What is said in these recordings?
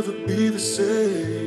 Will it ever be the same?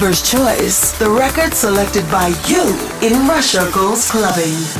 Clubber's Choice, the record selected by you in Russia Goes Clubbing.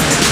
Thank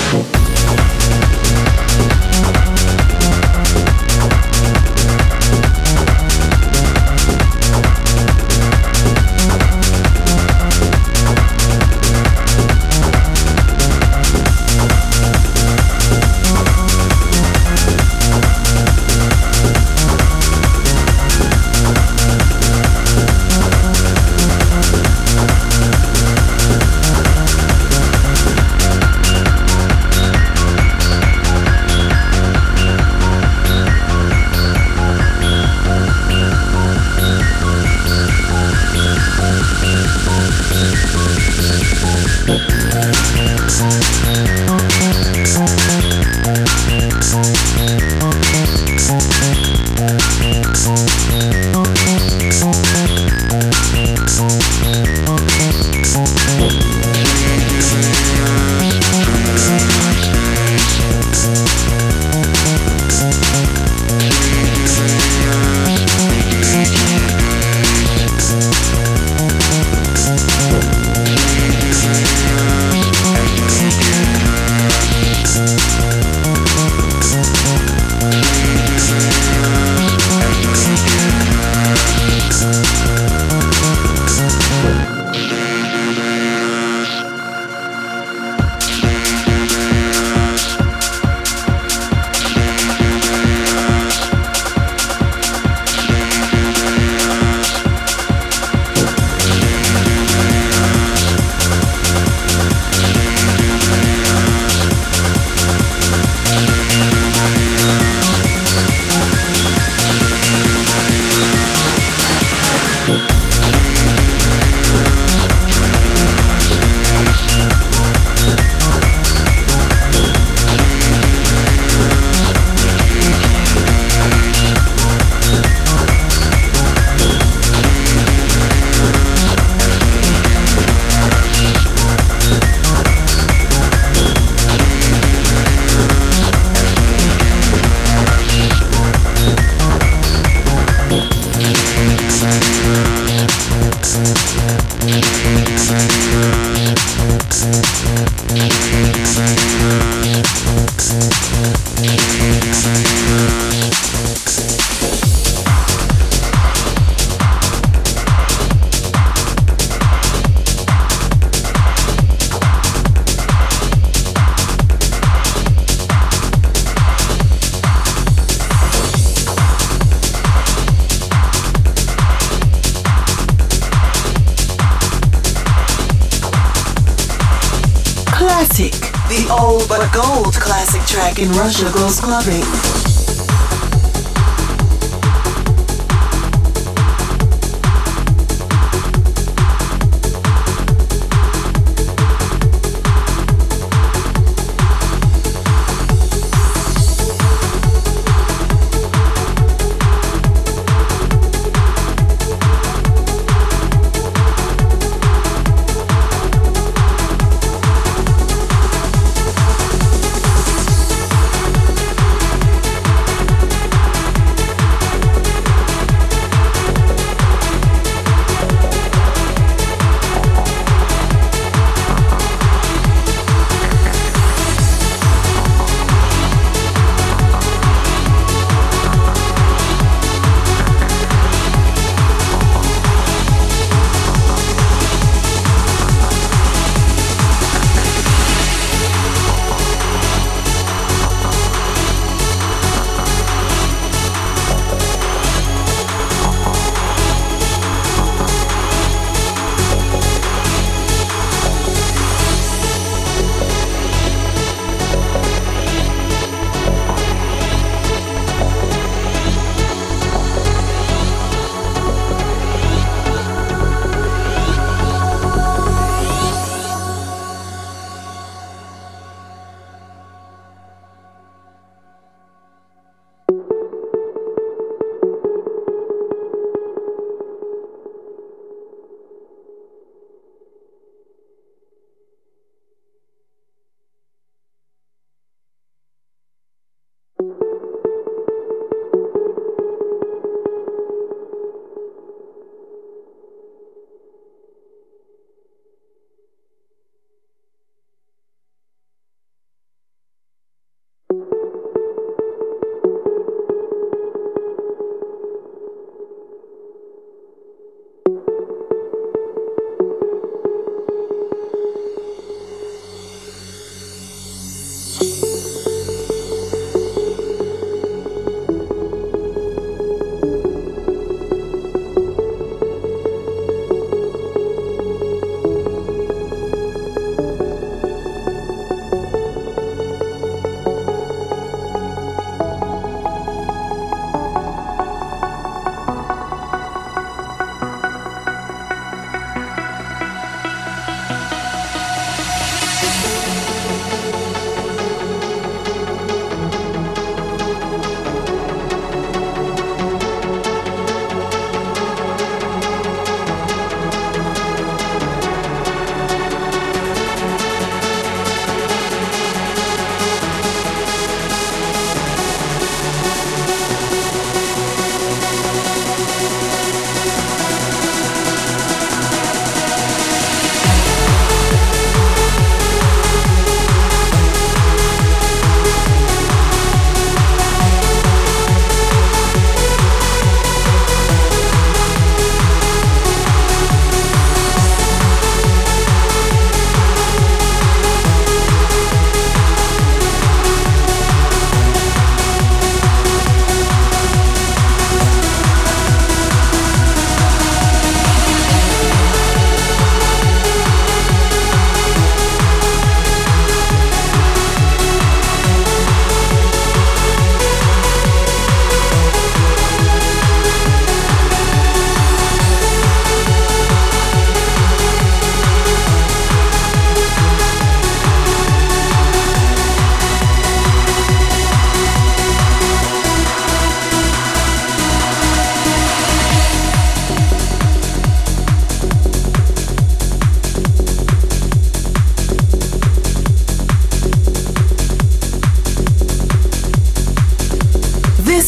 Russia goes clubbing.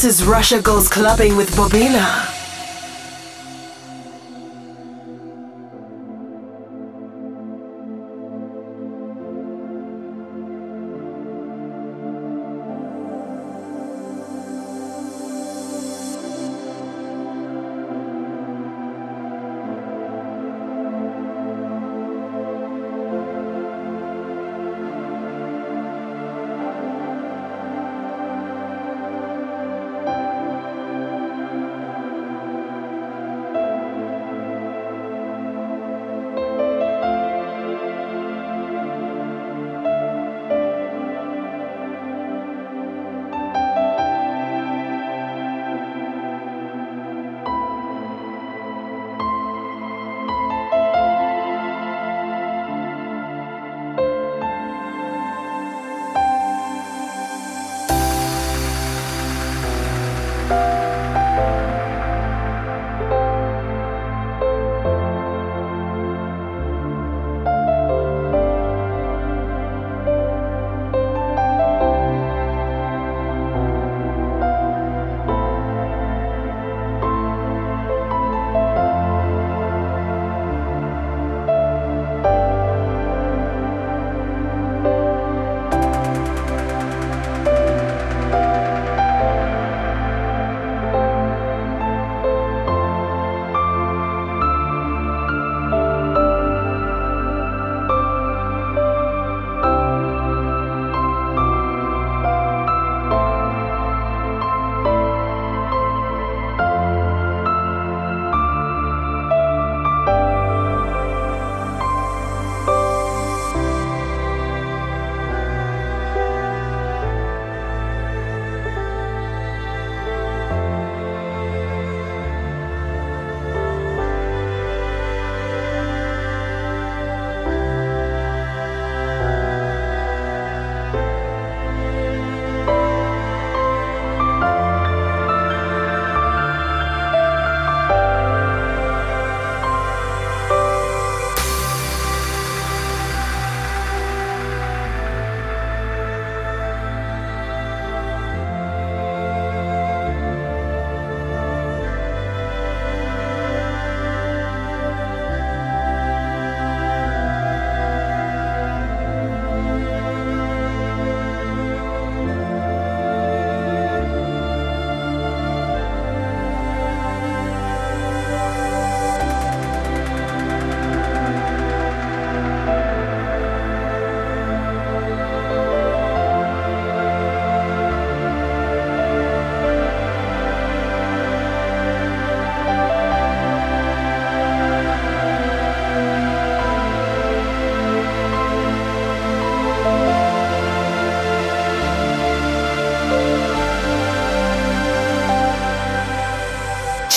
This is Russia Goes Clubbing with Bobina.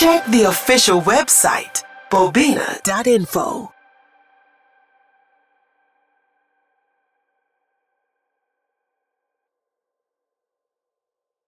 Check the official website, bobina.info.